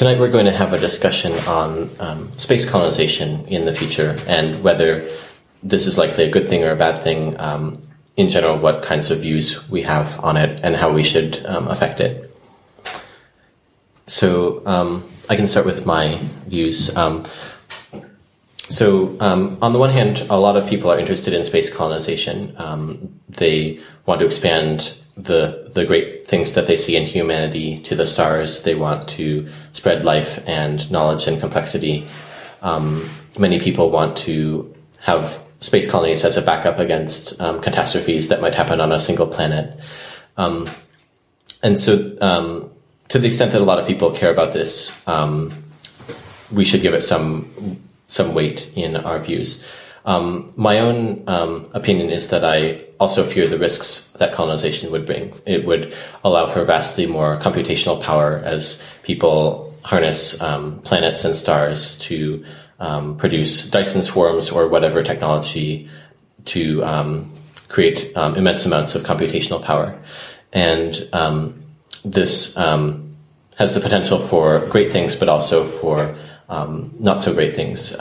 tonight we're going to have a discussion on um, space colonization in the future and whether this is likely a good thing or a bad thing. Um, in general, what kinds of views we have on it and how we should um, affect it. So um, I can start with my views. Um, so, um, on the one hand, a lot of people are interested in space colonization. Um, they want to expand the the great things that they see in humanity to the stars. They want to spread life and knowledge and complexity. Um, many people want to have space colonies as a backup against um, catastrophes that might happen on a single planet. Um, and so, um, to the extent that a lot of people care about this, we should give it some some weight in our views. Um, my own um, opinion is that I also fear the risks that colonization would bring. It would allow for vastly more computational power as people harness um, planets and stars to um, produce Dyson swarms or whatever technology to um, create um, immense amounts of computational power. And this has the potential for great things, but also for not so great things.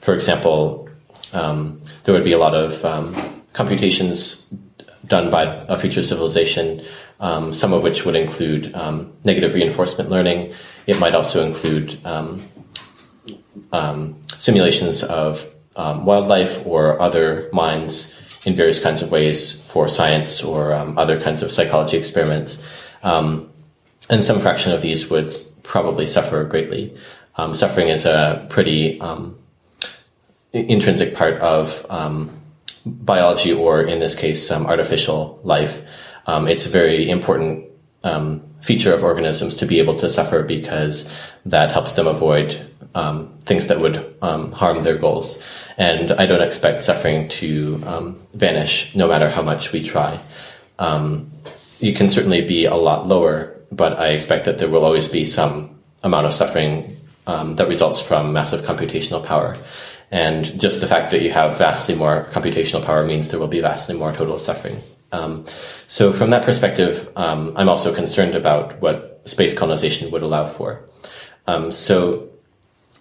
For example, um, there would be a lot of um, computations done by a future civilization, um, some of which would include um, negative reinforcement learning. It might also include simulations of wildlife or other minds in various kinds of ways for science or other kinds of psychology experiments. and some fraction of these would probably suffer greatly um, suffering is a pretty um, intrinsic part of um, biology, or in this case, um, artificial life. Um, it's a very important um, feature of organisms to be able to suffer because that helps them avoid things that would harm their goals. And I don't expect suffering to vanish no matter how much we try. you can certainly be a lot lower, but I expect that there will always be some amount of suffering um, that results from massive computational power. And just the fact that you have vastly more computational power means there will be vastly more total suffering. Um, so from that perspective, um, I'm also concerned about what space colonization would allow for. Um, so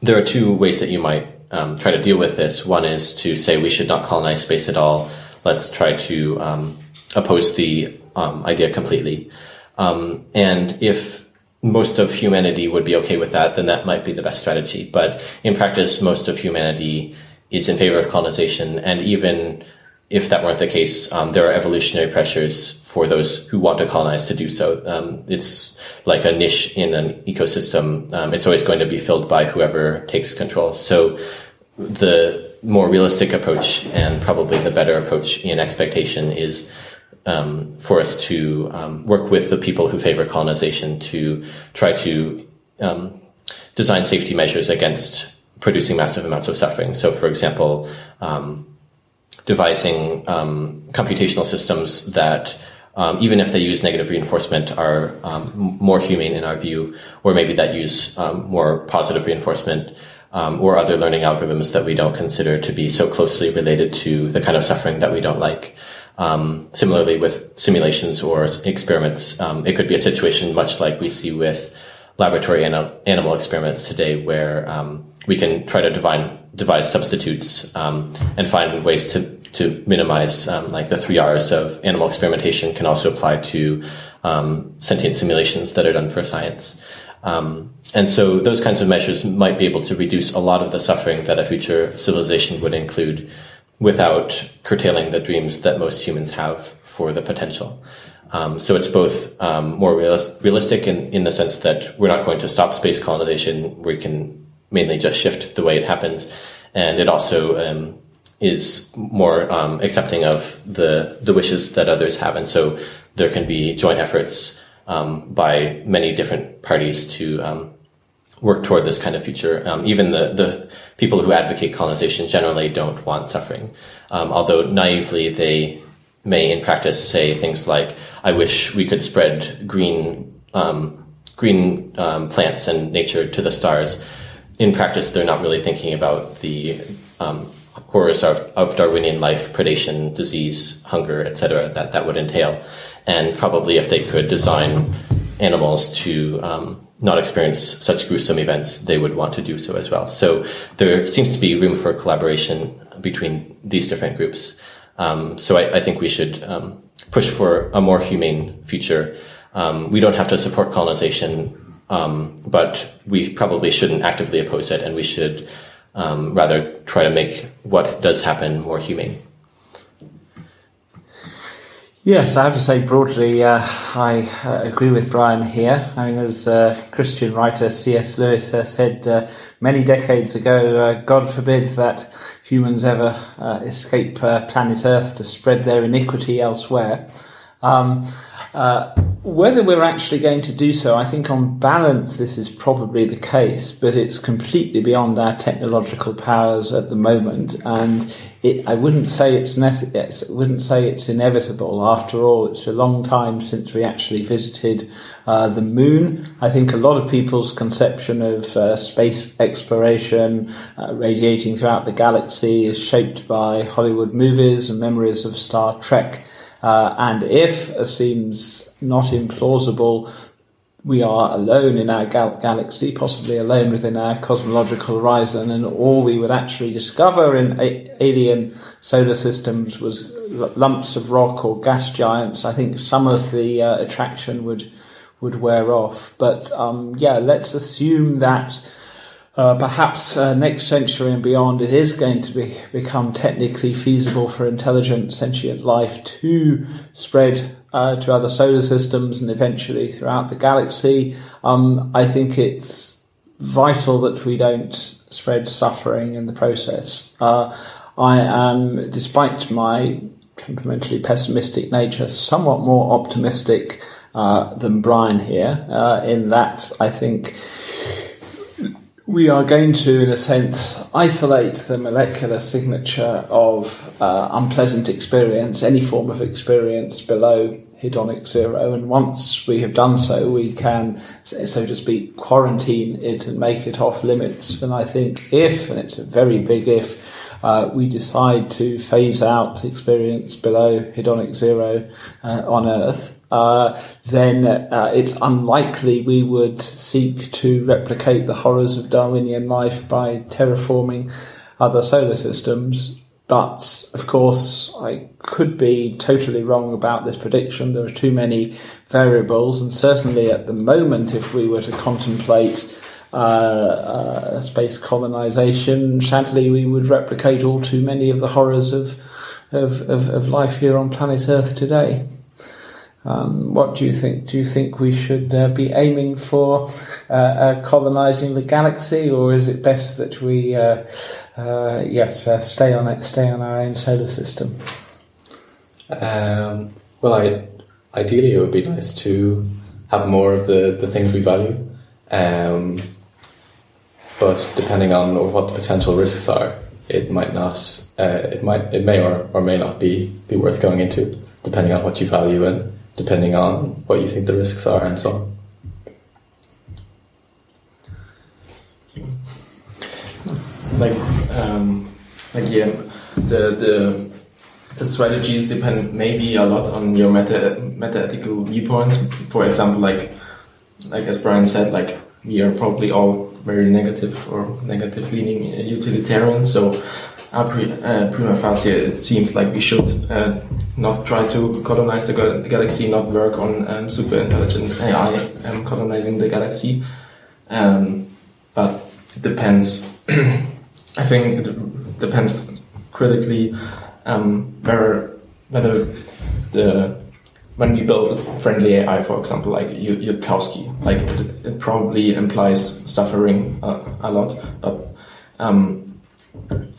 there are two ways that you might um, try to deal with this. One is to say we should not colonize space at all. Let's try to um, oppose the idea completely. and if most of humanity would be okay with that, then that might be the best strategy. But in practice, most of humanity is in favor of colonization. And even if that weren't the case, um, there are evolutionary pressures for those who want to colonize to do so. Um, it's like a niche in an ecosystem. Um, it's always going to be filled by whoever takes control. So the more realistic approach and probably the better approach in expectation is um, for us to um, work with the people who favor colonization to try to um, design safety measures against producing massive amounts of suffering. So, for example, um, devising um, computational systems that um, even if they use negative reinforcement, are more humane in our view, or maybe that use more positive reinforcement, um, or other learning algorithms that we don't consider to be so closely related to the kind of suffering that we don't like. Um, similarly, with simulations or experiments, um, it could be a situation much like we see with laboratory animal experiments today, where um, we can try to divine, devise substitutes um, and find ways to to minimize, um, like the three R's of animal experimentation, can also apply to um, sentient simulations that are done for science. and so, those kinds of measures might be able to reduce a lot of the suffering that a future civilization would include without curtailing the dreams that most humans have for the potential. Um, so it's both um, more realis- realistic in, in the sense that we're not going to stop space colonization. We can mainly just shift the way it happens, and it also um, is more um, accepting of the the wishes that others have, and so there can be joint efforts um, by many different parties to um, work toward this kind of future. Um, even the, the people who advocate colonization generally don't want suffering. Um, although naively they may in practice say things like, I wish we could spread green, um, green um, plants and nature to the stars. In practice, they're not really thinking about the um, horrors of, of Darwinian life, predation, disease, hunger, etc. that that would entail. And probably if they could design animals to um, not experience such gruesome events, they would want to do so as well. So there seems to be room for collaboration between these different groups. Um, so I, I, think we should um, push for a more humane future. Um, we don't have to support colonization, um, but we probably shouldn't actively oppose it, and we should um, rather try to make what does happen more humane. Yes, I have to say broadly, uh, I uh, agree with Brian here. I mean, as uh, Christian writer C.S. Lewis uh, said uh, many decades ago, uh, God forbid that humans ever escape planet Earth to spread their iniquity elsewhere. Um, whether we're actually going to do so, I think on balance this is probably the case, but it's completely beyond our technological powers at the moment, and it, I wouldn't say it's. Wouldn't say it's inevitable. After all, it's a long time since we actually visited uh, the moon. I think a lot of people's conception of uh, space exploration uh, radiating throughout the galaxy is shaped by Hollywood movies and memories of Star Trek. Uh, and if, as seems not implausible, we are alone in our gal- galaxy, possibly alone within our cosmological horizon, and all we would actually discover in a- alien solar systems was l- lumps of rock or gas giants. I think some of the uh, attraction would would wear off. But um, yeah, let's assume that uh, perhaps uh, next century and beyond, it is going to be, become technically feasible for intelligent sentient life to spread uh, to other solar systems and eventually throughout the galaxy. Um, I think it's vital that we don't spread suffering in the process. Uh, I am, despite my temperamentally pessimistic nature, somewhat more optimistic uh, than Brian here, in that I think we are going to, in a sense, isolate the molecular signature of uh, unpleasant experience, any form of experience below hedonic zero. And once we have done so, we can, so to speak, quarantine it and make it off limits. And I think if, and it's a very big if, uh, we decide to phase out experience below hedonic zero uh, on Earth, uh, then uh, it's unlikely we would seek to replicate the horrors of Darwinian life by terraforming other solar systems. But of course, I could be totally wrong about this prediction. There are too many variables, and certainly at the moment, if we were to contemplate uh, uh, space colonization, sadly, we would replicate all too many of the horrors of, of, of, of life here on planet Earth today. Um, what do you think? Do you think we should uh, be aiming for uh, uh, colonizing the galaxy, or is it best that we, uh, uh, yes, stay on it, stay on our own solar system? Um, well, I, ideally, it would be nice to have more of the, the things we value, um, but depending on what the potential risks are, it might not, it might, it may or, or may not be be worth going into, depending on what you value and depending on what you think the risks are and so on. Like, um, like yeah, the the the strategies depend maybe a lot on your meta meta ethical viewpoints. For example, like like as Brian said, like we are probably all very negative or negative leaning utilitarian. So uh, prima facie, it seems like we should uh, not try to colonize the galaxy, not work on um, super intelligent AI um, colonizing the galaxy. Um, but it depends. I think it depends critically um, whether whether the when we build friendly AI, for example, like Yudkowsky, like it, it probably implies suffering uh, a lot, but um,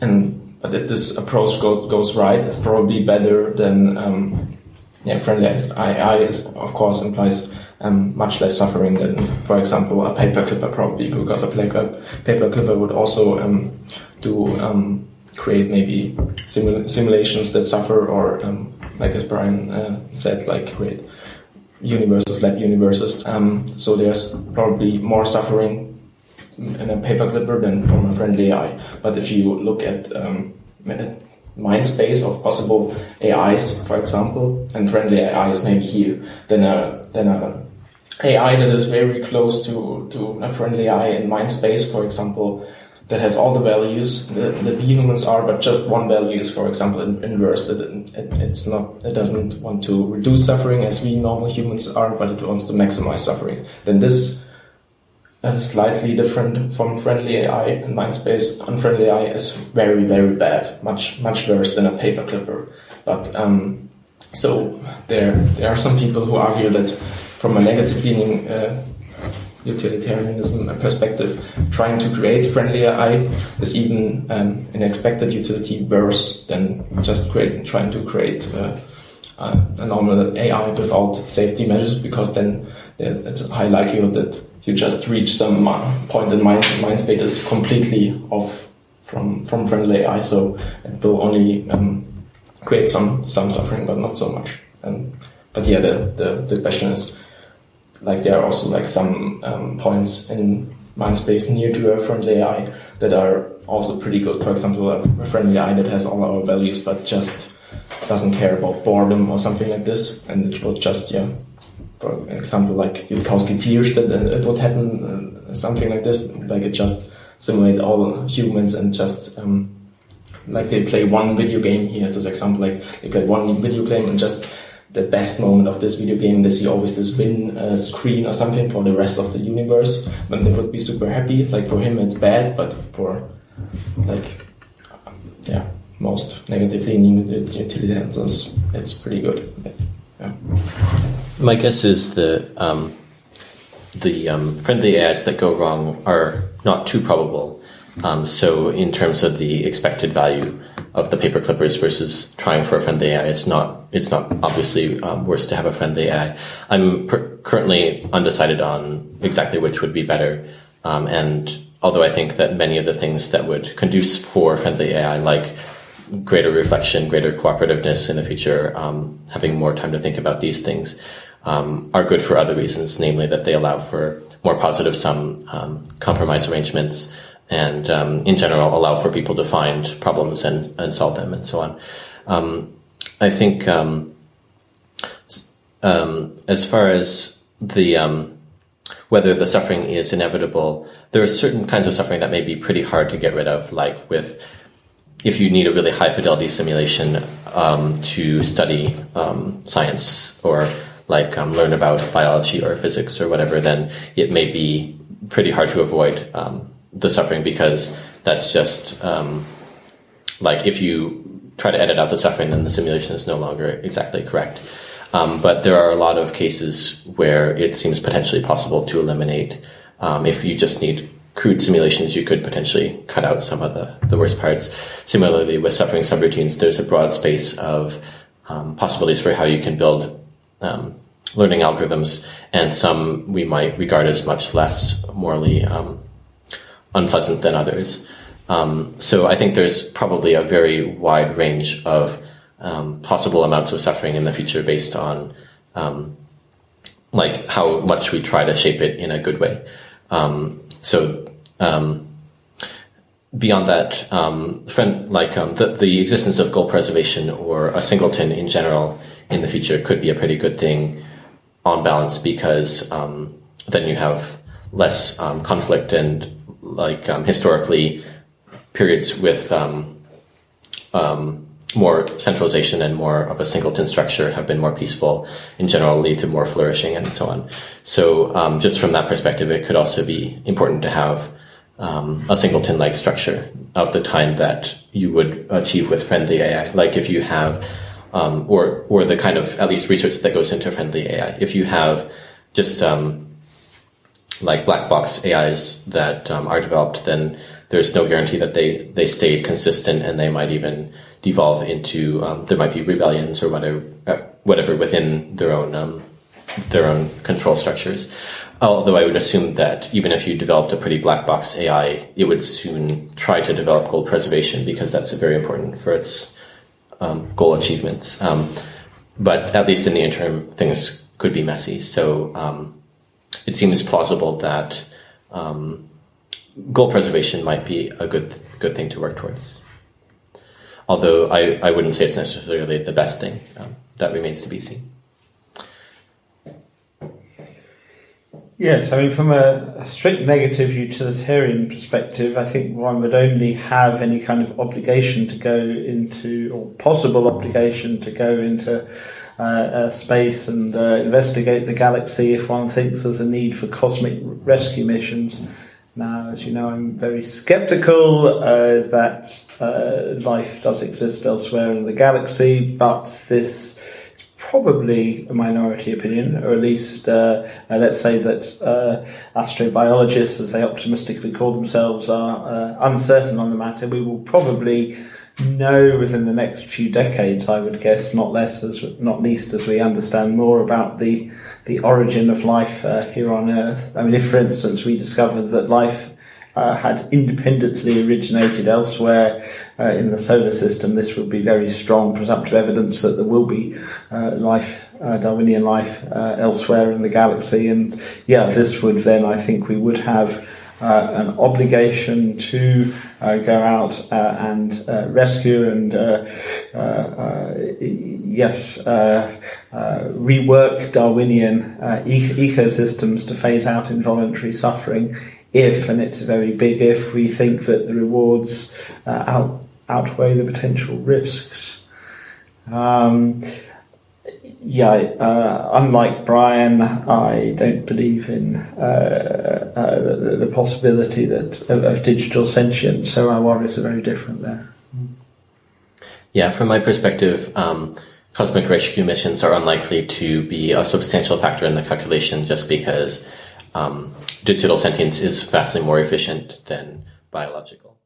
and but if this approach go, goes right, it's probably better than um, yeah, friendly AI. Is, of course implies um, much less suffering than, for example, a paper clipper probably because a paper clipper would also um, do um, create maybe simul simulations that suffer or um, like as Brian uh, said, like create universes, lab universes. Um, so there's probably more suffering in a paper clipper than from a friendly AI. But if you look at um, mind space of possible AIs, for example, and friendly AIs maybe here, then a then a AI that is very close to, to a friendly AI in Mindspace, for example, that has all the values that, that the humans are, but just one value is, for example, inverse. That it, it, it's not, it doesn't want to reduce suffering as we normal humans are, but it wants to maximize suffering. Then this is slightly different from friendly AI in Mindspace. Unfriendly AI is very, very bad, much, much worse than a paper clipper. But um, so there, there are some people who argue that from a negative leaning uh, utilitarianism perspective, trying to create friendly AI is even um, an expected utility worse than just create, trying to create uh, a normal AI without safety measures, because then it's a high likelihood that you just reach some point in mind, mind state is completely off from from friendly AI, so it will only um, create some some suffering, but not so much. Um, but yeah, the, the the question is like there are also like some um, points in Mindspace near to a friendly AI that are also pretty good. For example, a friendly AI that has all our values but just doesn't care about boredom or something like this, and it will just yeah. For example, like Yudkowsky fears that it would happen, uh, something like this, like it just simulate all humans and just um, like they play one video game. He has this example, like they play one video game and just the best moment of this video game. They see always this win uh, screen or something for the rest of the universe, then they would be super happy. Like for him, it's bad, but for like yeah, most negatively utilitarians, it's pretty good. Yeah. My guess is the um, the um, friendly AIs that go wrong are not too probable. Um, so in terms of the expected value, of the paper clippers versus trying for a friendly AI. It's not it's not obviously um, worse to have a friendly AI. I'm per- currently undecided on exactly which would be better, um, and although I think that many of the things that would conduce for friendly AI, like greater reflection, greater cooperativeness in the future, um, having more time to think about these things, um, are good for other reasons, namely that they allow for more positive sum um, compromise arrangements and um, in general allow for people to find problems and, and solve them and so on. Um, I think um, um as far as the um, whether the suffering is inevitable, there are certain kinds of suffering that may be pretty hard to get rid of, like with if you need a really high fidelity simulation um, to study science or like learn about biology or physics or whatever, then it may be pretty hard to avoid the suffering because that's just um, like if you try to edit out the suffering, then the simulation is no longer exactly correct. Um, but there are a lot of cases where it seems potentially possible to eliminate. Um, if you just need crude simulations, you could potentially cut out some of the, the worst parts. Similarly, with suffering subroutines, there's a broad space of um, possibilities for how you can build um, learning algorithms, and some we might regard as much less morally um, unpleasant than others. Um, so I think there's probably a very wide range of um, possible amounts of suffering in the future based on um, like how much we try to shape it in a good way. Um, so um, beyond that, um, friend, like the, the existence of goal preservation or a singleton in general in the future could be a pretty good thing on balance because then you have less conflict and like um, historically periods with um, um, more centralization and more of a singleton structure have been more peaceful in general lead to more flourishing and so on. So um, just from that perspective it could also be important to have um, a singleton like structure of the time that you would achieve with friendly ai like if you have um, or or the kind of at least research that goes into friendly ai if you have just um, like black box AIs that um, are developed, then there's no guarantee that they, they stay consistent and they might even devolve into, um, there might be rebellions or whatever, uh, whatever within their own, um, their own control structures. Although I would assume that even if you developed a pretty black box AI, it would soon try to develop goal preservation because that's very important for its um, goal achievements. Um, but at least in the interim, things could be messy. So um, it seems plausible that um, goal preservation might be a good good thing to work towards. Although I, I wouldn't say it's necessarily the best thing. Um, that remains to be seen. Yes, I mean, from a, a, strict negative utilitarian perspective, I think one would only have any kind of obligation to go into, or possible obligation to go into uh, uh, space and uh, investigate the galaxy if one thinks there's a need for cosmic rescue missions. Now, as you know, I'm very skeptical uh, that life does exist elsewhere in the galaxy, but this is probably a minority opinion, or at least uh, uh, let's say that uh, astrobiologists, as they optimistically call themselves, are uncertain on the matter. We will probably know within the next few decades, I would guess, not less as not least as we understand more about the the origin of life uh, here on Earth. I mean, if for instance we discovered that life uh, had independently originated elsewhere uh, in the solar system, this would be very strong presumptive evidence that there will be uh, life, uh, Darwinian life, uh, elsewhere in the galaxy. And yeah, this would then, I think, we would have. Uh, an obligation to uh, go out uh, and uh, rescue and yes, rework Darwinian ecosystems to phase out involuntary suffering if, and it's a very big if, we think that the rewards uh, out, outweigh the potential risks. Um, yeah, uh, unlike Brian, I don't believe in uh, uh the, the, possibility that of, of, digital sentience, so our worries are very different there. Yeah, from my perspective, um, cosmic rescue missions are unlikely to be a substantial factor in the calculation just because um, digital sentience is vastly more efficient than biological.